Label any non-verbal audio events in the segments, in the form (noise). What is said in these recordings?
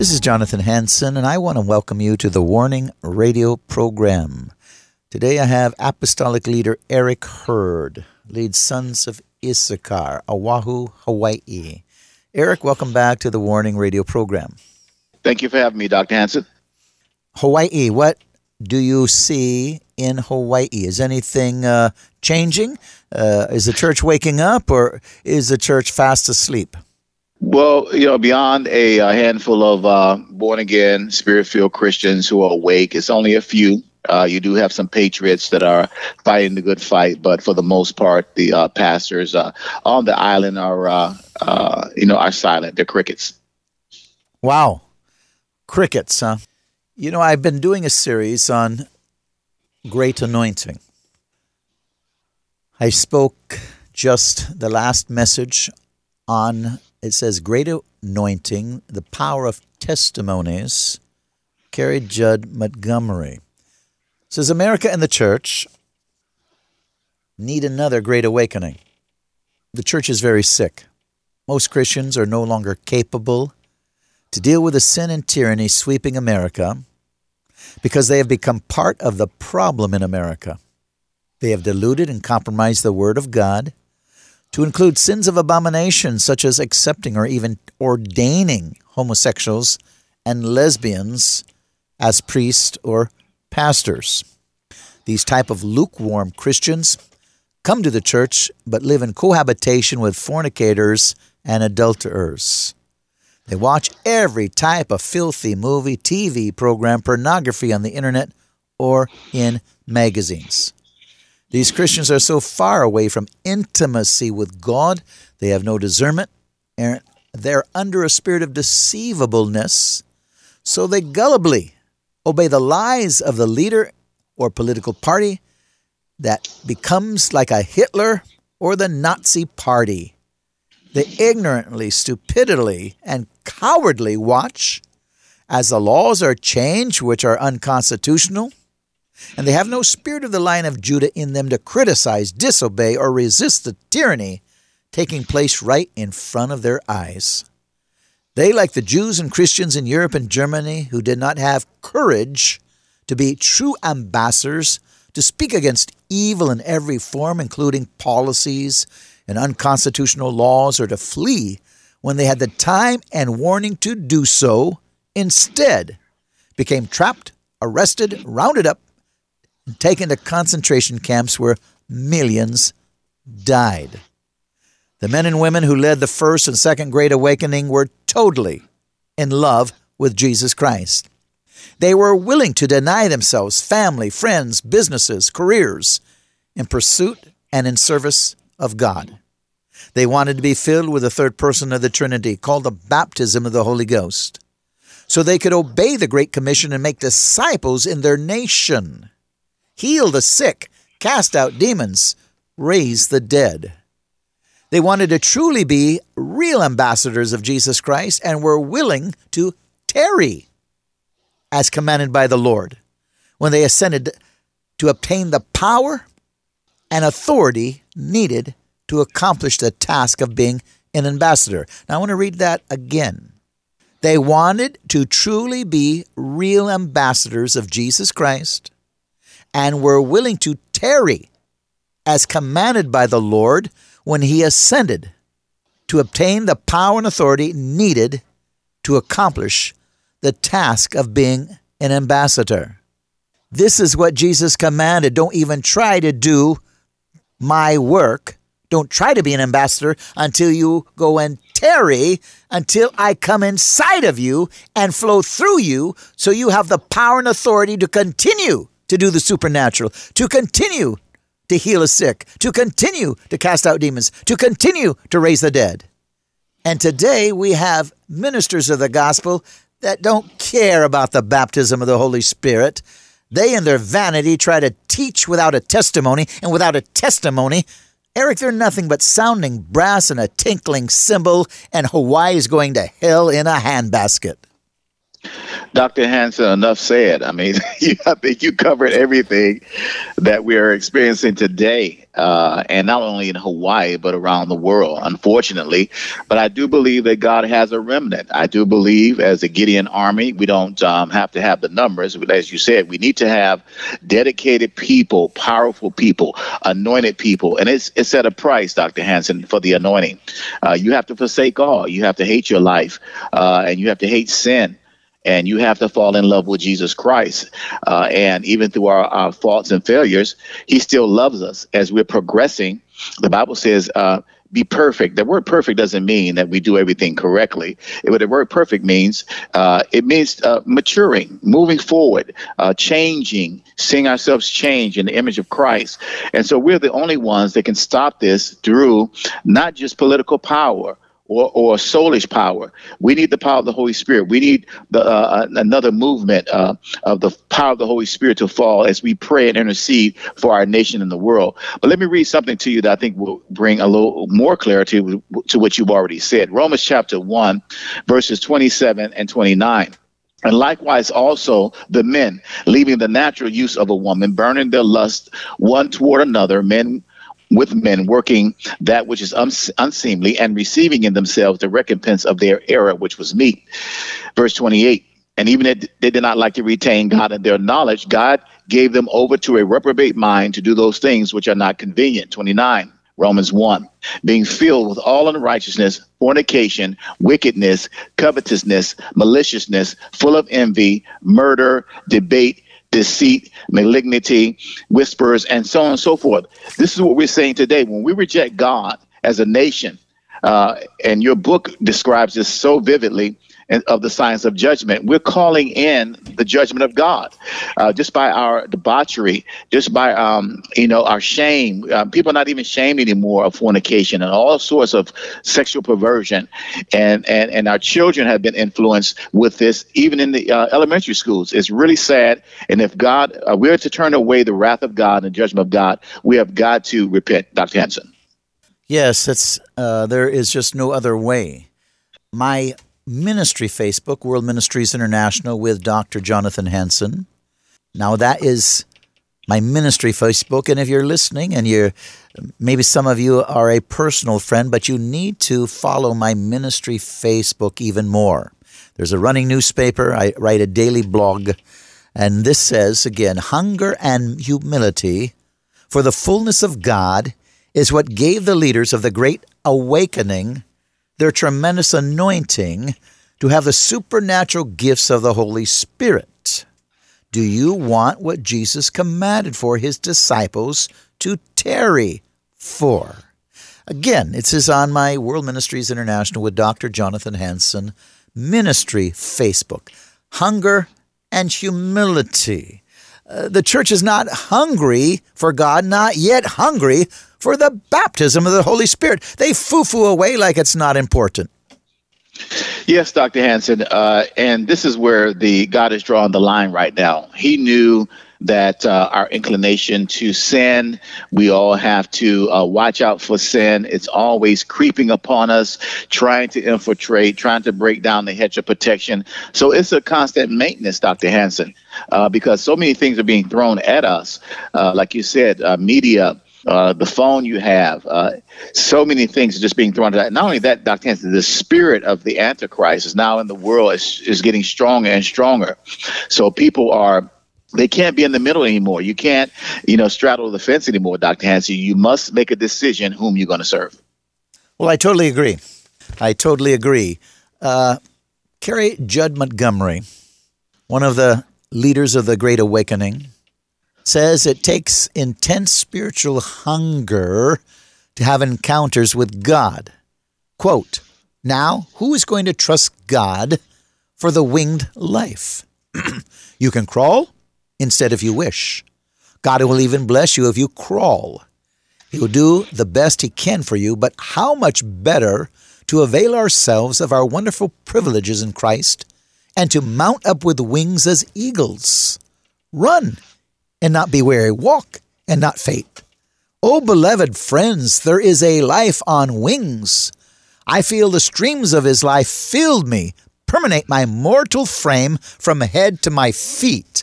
This is Jonathan Hansen, and I want to welcome you to the Warning Radio program. Today I have Apostolic Leader Eric Hurd, leads Sons of Issachar, Oahu, Hawaii. Eric, welcome back to the Warning Radio program. Thank you for having me, Dr. Hansen. Hawaii, what do you see in Hawaii? Is anything uh, changing? Uh, is the church waking up or is the church fast asleep? Well, you know, beyond a, a handful of uh, born again, spirit filled Christians who are awake, it's only a few. Uh, you do have some patriots that are fighting the good fight, but for the most part, the uh, pastors uh, on the island are, uh, uh, you know, are silent. They're crickets. Wow, crickets, huh? You know, I've been doing a series on great anointing. I spoke just the last message on it says great anointing, the power of testimonies. Carrie Judd Montgomery says America and the church need another great awakening. The church is very sick. Most Christians are no longer capable to deal with the sin and tyranny sweeping America because they have become part of the problem in America. They have diluted and compromised the Word of God to include sins of abomination such as accepting or even ordaining homosexuals and lesbians as priests or pastors. These type of lukewarm Christians come to the church but live in cohabitation with fornicators and adulterers. They watch every type of filthy movie, TV program, pornography on the internet or in magazines. These Christians are so far away from intimacy with God, they have no discernment, and they're under a spirit of deceivableness, so they gullibly obey the lies of the leader or political party that becomes like a Hitler or the Nazi party. They ignorantly, stupidly, and cowardly watch as the laws are changed, which are unconstitutional, and they have no spirit of the Lion of Judah in them to criticize, disobey, or resist the tyranny taking place right in front of their eyes. They, like the Jews and Christians in Europe and Germany who did not have courage to be true ambassadors to speak against evil in every form, including policies and unconstitutional laws, or to flee when they had the time and warning to do so, instead became trapped, arrested, rounded up, taken to concentration camps where millions died. The men and women who led the first and second Great Awakening were totally in love with Jesus Christ. They were willing to deny themselves family, friends, businesses, careers in pursuit and in service of God. They wanted to be filled with the third person of the Trinity, called the baptism of the Holy Ghost, so they could obey the Great Commission and make disciples in their nation, heal the sick, cast out demons, raise the dead. They wanted to truly be real ambassadors of Jesus Christ and were willing to tarry as commanded by the Lord when they ascended to obtain the power and authority needed to accomplish the task of being an ambassador. Now I want to read that again. They wanted to truly be real ambassadors of Jesus Christ and were willing to tarry as commanded by the Lord when he ascended to obtain the power and authority needed to accomplish the task of being an ambassador. This is what Jesus commanded. Don't even try to do my work. Don't try to be an ambassador until you go and tarry until I come inside of you and flow through you so you have the power and authority to continue to do the supernatural, to continue to heal the sick, to continue to cast out demons, to continue to raise the dead. And today we have ministers of the gospel that don't care about the baptism of the Holy Spirit. They, in their vanity, try to teach without a testimony, and without a testimony, Eric, they're nothing but sounding brass and a tinkling cymbal, and Hawaii is going to hell in a handbasket. Dr. Hansen, enough said. I mean, (laughs) I think you covered everything that we are experiencing today, uh, and not only in Hawaii, but around the world, unfortunately. But I do believe that God has a remnant. I do believe, as a Gideon army, we don't um, have to have the numbers. As you said, we need to have dedicated people, powerful people, anointed people. And it's, it's at a price, Dr. Hansen, for the anointing. Uh, you have to forsake all, you have to hate your life, uh, and you have to hate sin and you have to fall in love with Jesus Christ. Uh, and even through our, our, faults and failures, He still loves us as we're progressing. The Bible says, uh, be perfect. The word perfect doesn't mean that we do everything correctly. It What the word perfect means, uh, it means uh, maturing, moving forward, uh, changing, seeing ourselves change in the image of Christ. And so we're the only ones that can stop this through not just political power, or, or soulish power. We need the power of the Holy Spirit. We need the uh, uh, another movement uh, of the power of the Holy Spirit to fall as we pray and intercede for our nation and the world. But let me read something to you that I think will bring a little more clarity to what you've already said. Romans chapter 1, verses 27 and 29. And likewise, also the men, leaving the natural use of a woman, burning their lust one toward another, men with men working that which is unseemly and receiving in themselves the recompense of their error, which was meat. Verse 28 And even if they did not like to retain God in their knowledge, God gave them over to a reprobate mind to do those things which are not convenient. 29. Romans 1, being filled with all unrighteousness, fornication, wickedness, covetousness, maliciousness, full of envy, murder, debate, deceit, malignity, whispers, and so on and so forth. This is what we're saying today. When we reject God as a nation, uh, and your book describes this so vividly, of the science of judgment. We're calling in the judgment of God uh, just by our debauchery, just by um, you know our shame. Uh, people are not even shamed anymore of fornication and all sorts of sexual perversion, and and and our children have been influenced with this, even in the uh, elementary schools. It's really sad. And if God, uh, we're to turn away the wrath of God and judgment of God, we have got to repent, Dr. Hansen. Yes, uh, there is just no other way. My ministry Facebook, World Ministries International, with Dr. Jonathan Hansen. Now, that is my ministry Facebook. And if you're listening and you're maybe some of you are a personal friend, but you need to follow my ministry Facebook even more. There's a running newspaper, I write a daily blog, and this says again hunger and humility for the fullness of God is what gave the leaders of the Great Awakening their tremendous anointing to have the supernatural gifts of the Holy Spirit. Do you want what Jesus commanded for his disciples to tarry for? Again, it says on my World Ministries International with Dr. Jonathan Hansen ministry Facebook. Hunger and humility. Uh, the church is not hungry for God, not yet hungry for the baptism of the Holy Spirit. They foo foo away like it's not important. Yes, Dr. Hansen, uh, and this is where the God is drawing the line right now. He knew that uh, our inclination to sin, we all have to uh, watch out for sin. It's always creeping upon us, trying to infiltrate, trying to break down the hedge of protection. So it's a constant maintenance, Dr. Hansen, uh, because so many things are being thrown at us. Uh, like you said, uh, media uh, the phone you have, uh, so many things just being thrown at that. Not only that, Dr. Hansen, the spirit of the Antichrist is now in the world is, is getting stronger and stronger. So people are they can't be in the middle anymore. You can't, you know, straddle the fence anymore, Dr. Hansen. You must make a decision whom you're going to serve. Well, I totally agree. I totally agree. Uh, Carrie Judd Montgomery, one of the leaders of the Great Awakening, says it takes intense spiritual hunger to have encounters with God. Quote, now, who is going to trust God for the winged life? (clears throat) you can crawl instead if you wish. God will even bless you if you crawl. He will do the best He can for you, but how much better to avail ourselves of our wonderful privileges in Christ and to mount up with wings as eagles. Run and not be weary, walk and not faint. Oh, beloved friends, there is a life on wings. I feel the streams of his life filled me, permeate my mortal frame from head to my feet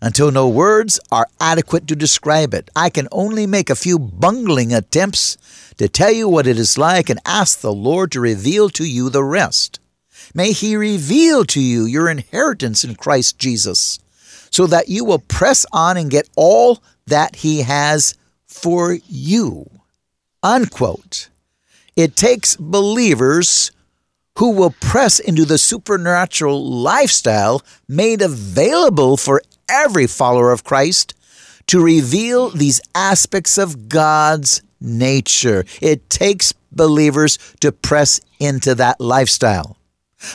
until no words are adequate to describe it. I can only make a few bungling attempts to tell you what it is like and ask the Lord to reveal to you the rest. May He reveal to you your inheritance in Christ Jesus, so that you will press on and get all that He has for you. Unquote. It takes believers who will press into the supernatural lifestyle made available for every follower of Christ to reveal these aspects of God's nature. It takes believers to press into that lifestyle.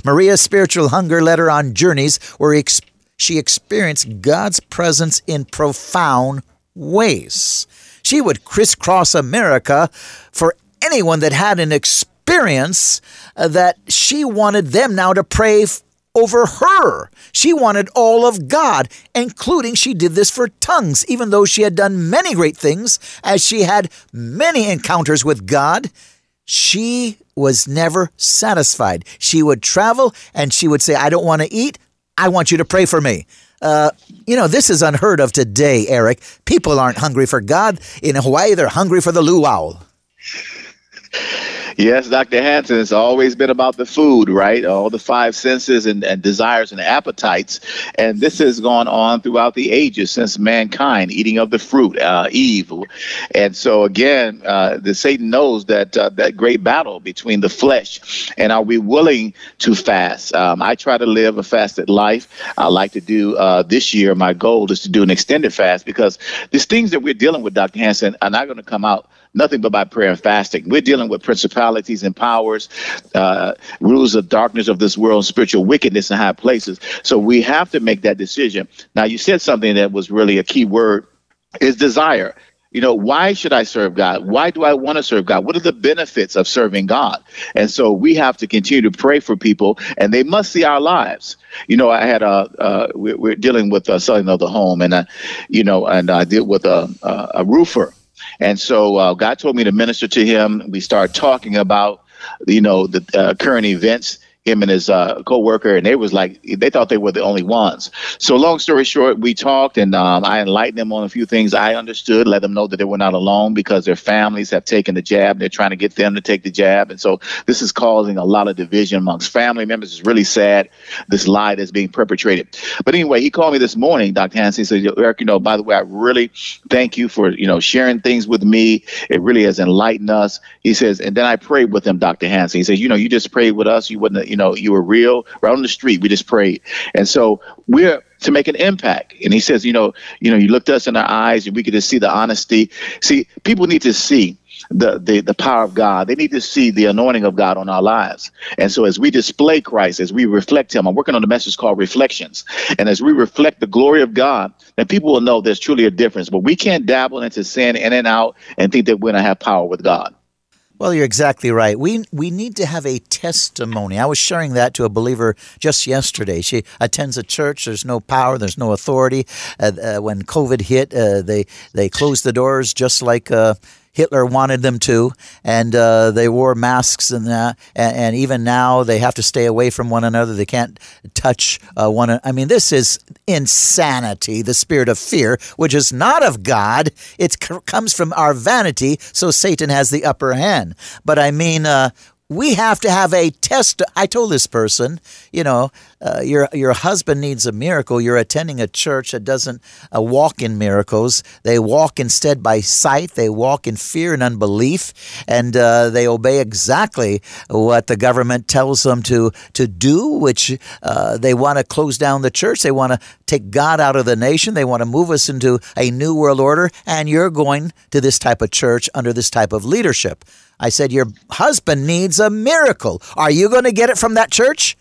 Maria's spiritual hunger led her on journeys where she experienced God's presence in profound ways. She would crisscross America for anyone that had an experience uh, that she wanted them now to pray over her. She wanted all of God, including she did this for tongues, even though she had done many great things, as she had many encounters with God. She was never satisfied. She would travel and she would say, I don't want to eat. I want you to pray for me. Uh, you know, this is unheard of today, Eric. People aren't hungry for God. In Hawaii, they're hungry for the luau. (laughs) Yes, Dr. Hansen, it's always been about the food, right? All the five senses and, and, desires and appetites. And this has gone on throughout the ages since mankind eating of the fruit, uh, Eve. And so, again, uh, the Satan knows that uh, that great battle between the flesh and are we willing to fast? Um, I try to live a fasted life. I like to do uh, this year, my goal is to do an extended fast because these things that we're dealing with, Dr. Hansen, are not going to come out nothing but by prayer and fasting. We're dealing with principalities and powers, uh, rules of darkness of this world, spiritual wickedness in high places. So we have to make that decision. Now, you said something that was really a key word is desire. You know, why should I serve God? Why do I want to serve God? What are the benefits of serving God? And so we have to continue to pray for people, and they must see our lives. You know, I had a uh, we're, dealing with a selling of the home, and I, you know, and I deal with a, a roofer, and so uh, God told me to minister to him. We started talking about, you know, the uh, current events him and his uh, co-worker and they was like they thought they were the only ones. So long story short we talked and um, i enlightened them on a few things i understood let them know that they were not alone because their families have taken the jab. They're trying to get them to take the jab. And so this is causing a lot of division amongst family members. It's really sad this lie that's being perpetrated. But anyway he called me this morning dr hansen he said eric you know by the way i really thank you for you know sharing things with me. It really has enlightened us. He says and then i prayed with him dr hansen he says you know you just prayed with us. You wouldn't you know, you were real. Right on the street, we just prayed. And so we're to make an impact. And he says, you know, you know, you looked us in our eyes and we could just see the honesty. See, people need to see the, the the power of God. They need to see the anointing of God on our lives. And so as we display Christ, as we reflect him, I'm working on a message called Reflections. And as we reflect the glory of God, then people will know there's truly a difference. But we can't dabble into sin in and out and think that we're gonna have power with God. Well, you're exactly right. We we need to have a testimony. I was sharing that to a believer just yesterday. She attends a church. There's no power. There's no authority. Uh, uh, when COVID hit, uh, they they closed the doors just like uh, Hitler wanted them to, and uh, they wore masks and that. And, and, even now, they have to stay away from one another. They can't touch uh, one. I mean, this is insanity. The spirit of fear, which is not of God, it c- comes from our vanity. So Satan has the upper hand. But I mean, uh, we have to have a test. I told this person, you know, uh, your your husband needs a miracle, you're attending a church that doesn't uh, walk in miracles. They walk instead by sight. They walk in fear and unbelief, and uh, they obey exactly what the government tells them to to do. Which uh, they want to close down the church. They want to take God out of the nation. They want to move us into a new world order. And you're going to this type of church under this type of leadership. I said, Your husband needs a miracle. Are you going to get it from that church?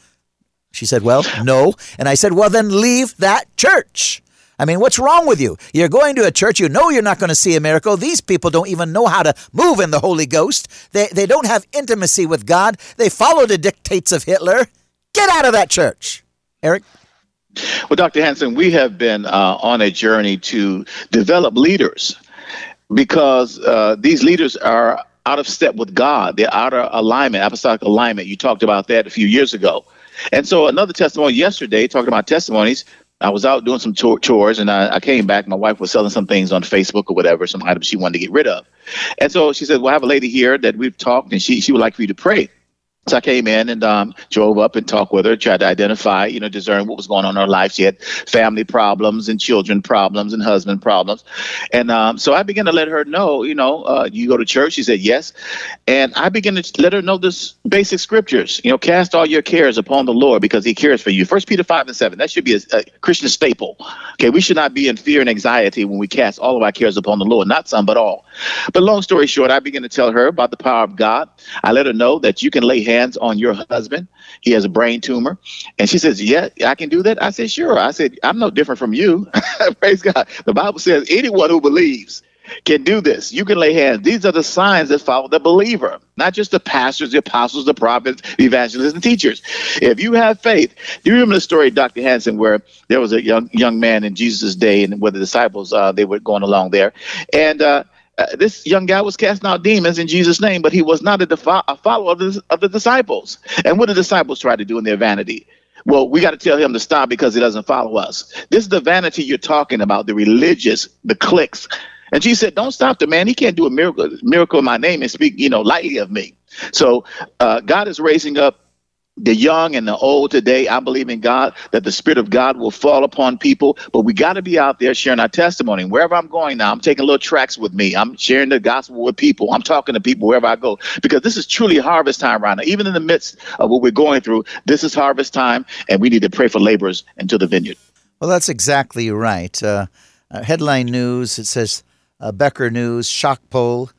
She said, Well, no. And I said, Well, then leave that church. I mean, what's wrong with you? You're going to a church, you know you're not going to see a miracle. These people don't even know how to move in the Holy Ghost. They, they don't have intimacy with God. They follow the dictates of Hitler. Get out of that church. Eric? Well, Dr. Hansen, we have been uh, on a journey to develop leaders because uh, these leaders are out of step with God. They're out of alignment, apostolic alignment. You talked about that a few years ago. And so another testimony yesterday, talking about testimonies, I was out doing some chores and I, I, came back. My wife was selling some things on Facebook or whatever, some items she wanted to get rid of. And so she said, Well, I have a lady here that we've talked and she, she would like for you to pray. So I came in and um, drove up and talked with her, tried to identify, you know, discern what was going on in her life. She had family problems and children problems and husband problems. And um, so I began to let her know, you know, uh, you go to church? She said, yes. And I began to let her know this basic scriptures, you know, cast all your cares upon the Lord because he cares for you. First Peter 5 and 7, that should be a, a Christian staple. Okay, we should not be in fear and anxiety when we cast all of our cares upon the Lord, not some, but all. But long story short, I began to tell her about the power of God. I let her know that you can lay hands on your husband. He has a brain tumor. And she says, Yeah, I can do that. I said, Sure. I said, I'm no different from you. (laughs) Praise God. The Bible says anyone who believes can do this. You can lay hands. These are the signs that follow the believer, not just the pastors, the apostles, the prophets, the evangelists, and teachers. If you have faith, do you remember the story, Dr. Hansen, where there was a young young man in Jesus' day, and with the disciples uh, they were going along there, and uh, uh, this young guy was casting out demons in Jesus' name, but he was not a, defi- a follower of the, of the disciples. And what the disciples try to do in their vanity? Well, we got to tell him to stop because he doesn't follow us. This is the vanity you're talking about, the religious, the cliques. And Jesus said, "Don't stop the man. He can't do a miracle, miracle in my name and speak, you know, lightly of me." So uh, God is raising up the young and the old today. I believe in God that the Spirit of God will fall upon people, but we got to be out there sharing our testimony. Wherever I'm going now, I'm taking little tracks with me. I'm sharing the gospel with people. I'm talking to people wherever I go because this is truly harvest time right now. Even in the midst of what we're going through, this is harvest time, and we need to pray for laborers into the vineyard. Well, that's exactly right. Uh, uh, headline news it says uh, Becker News shock poll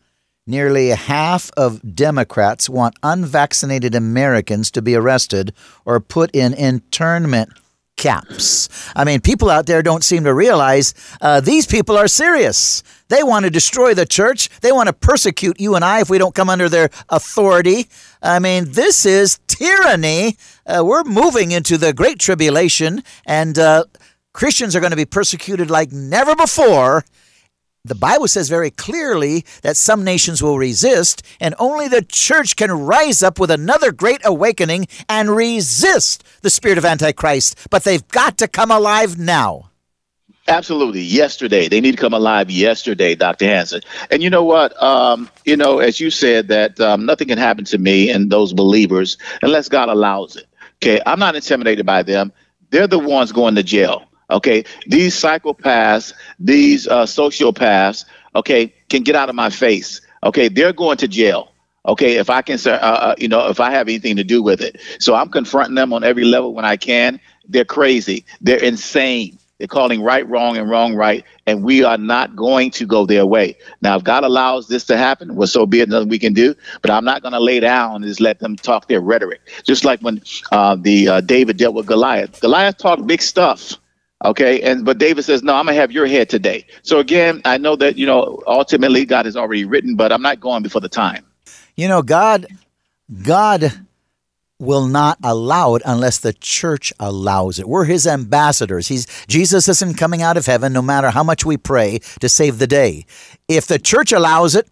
Nearly half of Democrats want unvaccinated Americans to be arrested or put in internment camps. I mean, people out there don't seem to realize uh, these people are serious. They want to destroy the church. They want to persecute you and I if we don't come under their authority. I mean, this is tyranny. Uh, we're moving into the Great Tribulation, and uh, Christians are going to be persecuted like never before the Bible says very clearly that some nations will resist, and only the church can rise up with another great awakening and resist the spirit of Antichrist. But they've got to come alive now. Absolutely. Yesterday. They need to come alive yesterday, Dr. Hansen. And you know what? Um, you know, as you said, that um, nothing can happen to me and those believers unless God allows it. Okay. I'm not intimidated by them. They're the ones going to jail. Okay, these psychopaths, these uh, sociopaths, okay, can get out of my face. Okay, they're going to jail. Okay, if I can, uh, uh, you know, if I have anything to do with it, so I'm confronting them on every level when I can. They're crazy. They're insane. They're calling right wrong and wrong right, and we are not going to go their way. Now, if God allows this to happen, well, so be it. Nothing we can do. But I'm not going to lay down and just let them talk their rhetoric. Just like when uh, the uh, David dealt with Goliath. Goliath talked big stuff. Okay, and but David says, "No, I'm gonna have your head today." So again, I know that you know ultimately God has already written, but I'm not going before the time. You know, God, God will not allow it unless the church allows it. We're His ambassadors. He's Jesus isn't coming out of heaven, no matter how much we pray to save the day. If the church allows it,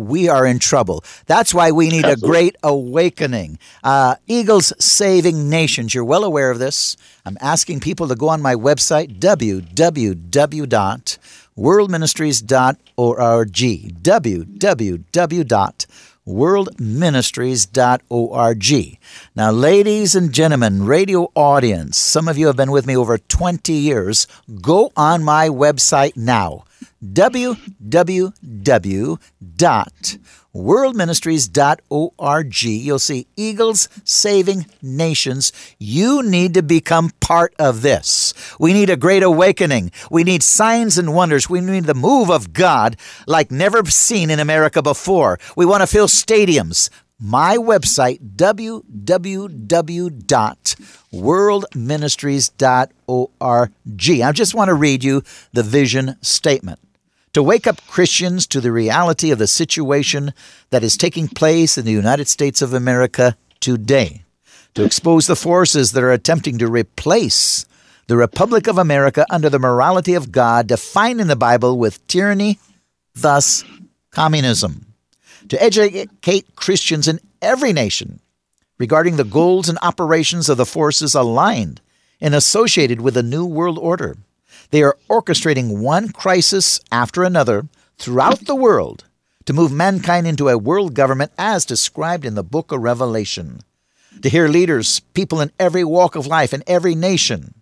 we are in trouble. That's why we need Absolutely. a great awakening. Uh, Eagles Saving Nations, you're well aware of this. I'm asking people to go on my website, www.worldministries.org. www worldministries.org. Now, ladies and gentlemen, radio audience, some of you have been with me over 20 years. Go on my website now www.worldministries.org. You'll see Eagles Saving Nations. You need to become part of this. We need a great awakening. We need signs and wonders. We need the move of God like never seen in America before. We want to fill stadiums my website, www.worldministries.org. I just want to read you the vision statement to wake up Christians to the reality of the situation that is taking place in the United States of America today, to expose the forces that are attempting to replace the Republic of America under the morality of God defined in the Bible with tyranny, thus communism, to educate Christians in every nation regarding the goals and operations of the forces aligned and associated with the New World Order they are orchestrating one crisis after another throughout the world to move mankind into a world government as described in the book of Revelation. To hear leaders, people in every walk of life, in every nation.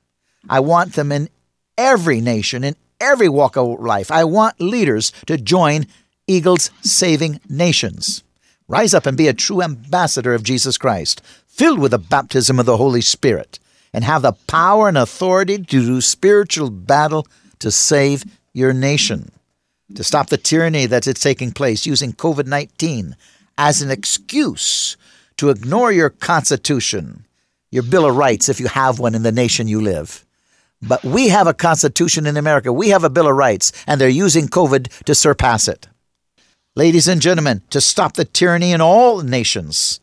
I want them in every nation, in every walk of life. I want leaders to join Eagles Saving Nations. Rise up and be a true ambassador of Jesus Christ, filled with the baptism of the Holy Spirit and have the power and authority to do spiritual battle to save your nation, to stop the tyranny that is taking place using COVID 19 as an excuse to ignore your Constitution, your Bill of Rights, if you have one in the nation you live. But we have a Constitution in America, we have a Bill of Rights, and they're using COVID to surpass it. Ladies and gentlemen, to stop the tyranny in all nations,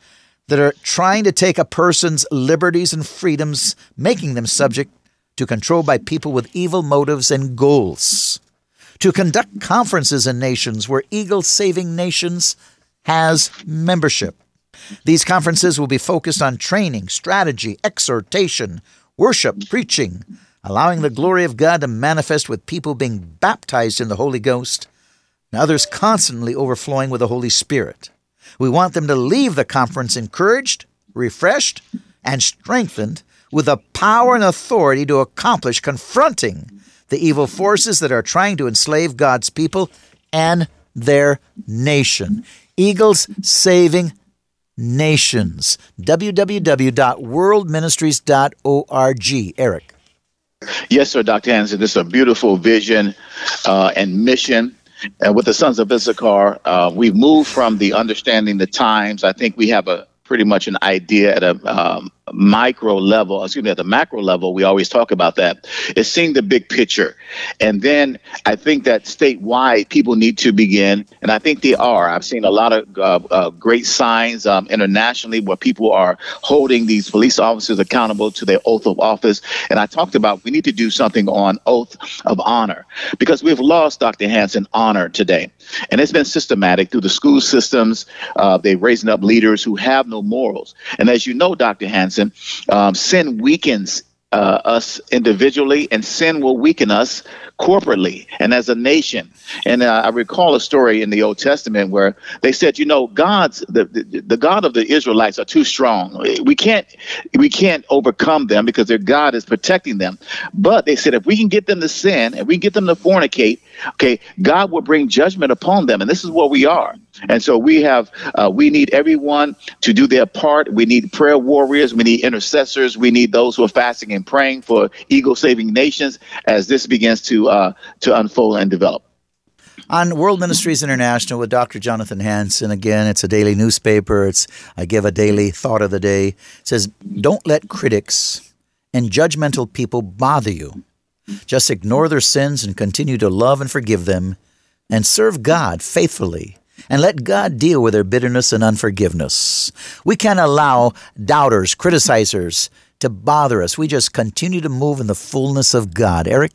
that are trying to take a person's liberties and freedoms, making them subject to control by people with evil motives and goals. To conduct conferences in nations where Eagle Saving Nations has membership. These conferences will be focused on training, strategy, exhortation, worship, preaching, allowing the glory of God to manifest with people being baptized in the Holy Ghost and others constantly overflowing with the Holy Spirit. We want them to leave the conference encouraged, refreshed, and strengthened with the power and authority to accomplish confronting the evil forces that are trying to enslave God's people and their nation. Eagles Saving Nations. www.worldministries.org. Eric. Yes, sir, Dr. Hansen. This is a beautiful vision uh, and mission and with the Sons of Issachar, uh, we've moved from the understanding the times. I think we have a pretty much an idea at a um, micro level, excuse me, at the macro level, we always talk about that, is seeing the big picture. And then I think that statewide, people need to begin, and I think they are. I've seen a lot of uh, uh, great signs um, internationally where people are holding these police officers accountable to their oath of office. And I talked about we need to do something on oath of honor because we've lost, Dr. Hansen, honor today. And it's been systematic through the school systems. Uh, they're raising up leaders who have no morals. And as you know, Dr. Hansen, um, sin weakens uh, us individually, and sin will weaken us corporately and as a nation. And uh, I recall a story in the Old Testament where they said, you know, God's the, the, the God of the Israelites are too strong. We can't we can't overcome them because their God is protecting them. But they said if we can get them to sin and we get them to fornicate, okay, God will bring judgment upon them. And this is what we are. And so we have uh, we need everyone to do their part. We need prayer warriors. We need intercessors. We need those who are fasting and praying for eagle saving nations as this begins to uh, to unfold and develop. On World Ministries International with Dr. Jonathan Hansen, again, it's a daily newspaper. It's I give a daily thought of the day. It says, "Don't let critics and judgmental people bother you. Just ignore their sins and continue to love and forgive them, and serve God faithfully." and let God deal with their bitterness and unforgiveness. We can't allow doubters, criticizers to bother us. We just continue to move in the fullness of God. Eric?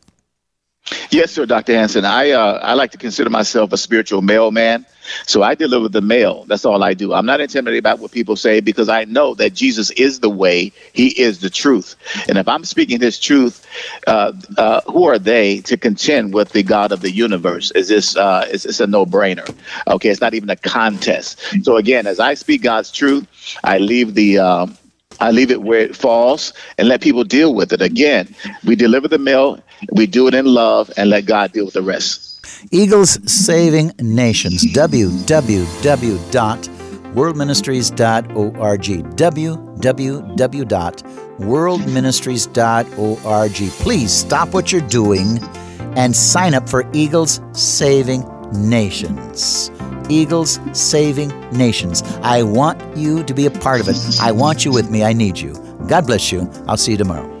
Yes, sir, Dr. Hansen. I uh, I like to consider myself a spiritual mailman. So I deliver the mail. That's all I do. I'm not intimidated about what people say because I know that Jesus is the way. He is the truth. And if I'm speaking this truth, uh, uh, who are they to contend with the God of the universe? Is this uh, is this a no brainer? Okay, it's not even a contest. So again, as I speak God's truth, I leave the um, I leave it where it falls and let people deal with it. Again, we deliver the mail, we do it in love, and let God deal with the rest. Eagles Saving Nations, www.worldministries.org. www.worldministries.org. Please stop what you're doing and sign up for Eagles Saving Nations. Eagles Saving Nations. I want you to be a part of it. I want you with me. I need you. God bless you. I'll see you tomorrow.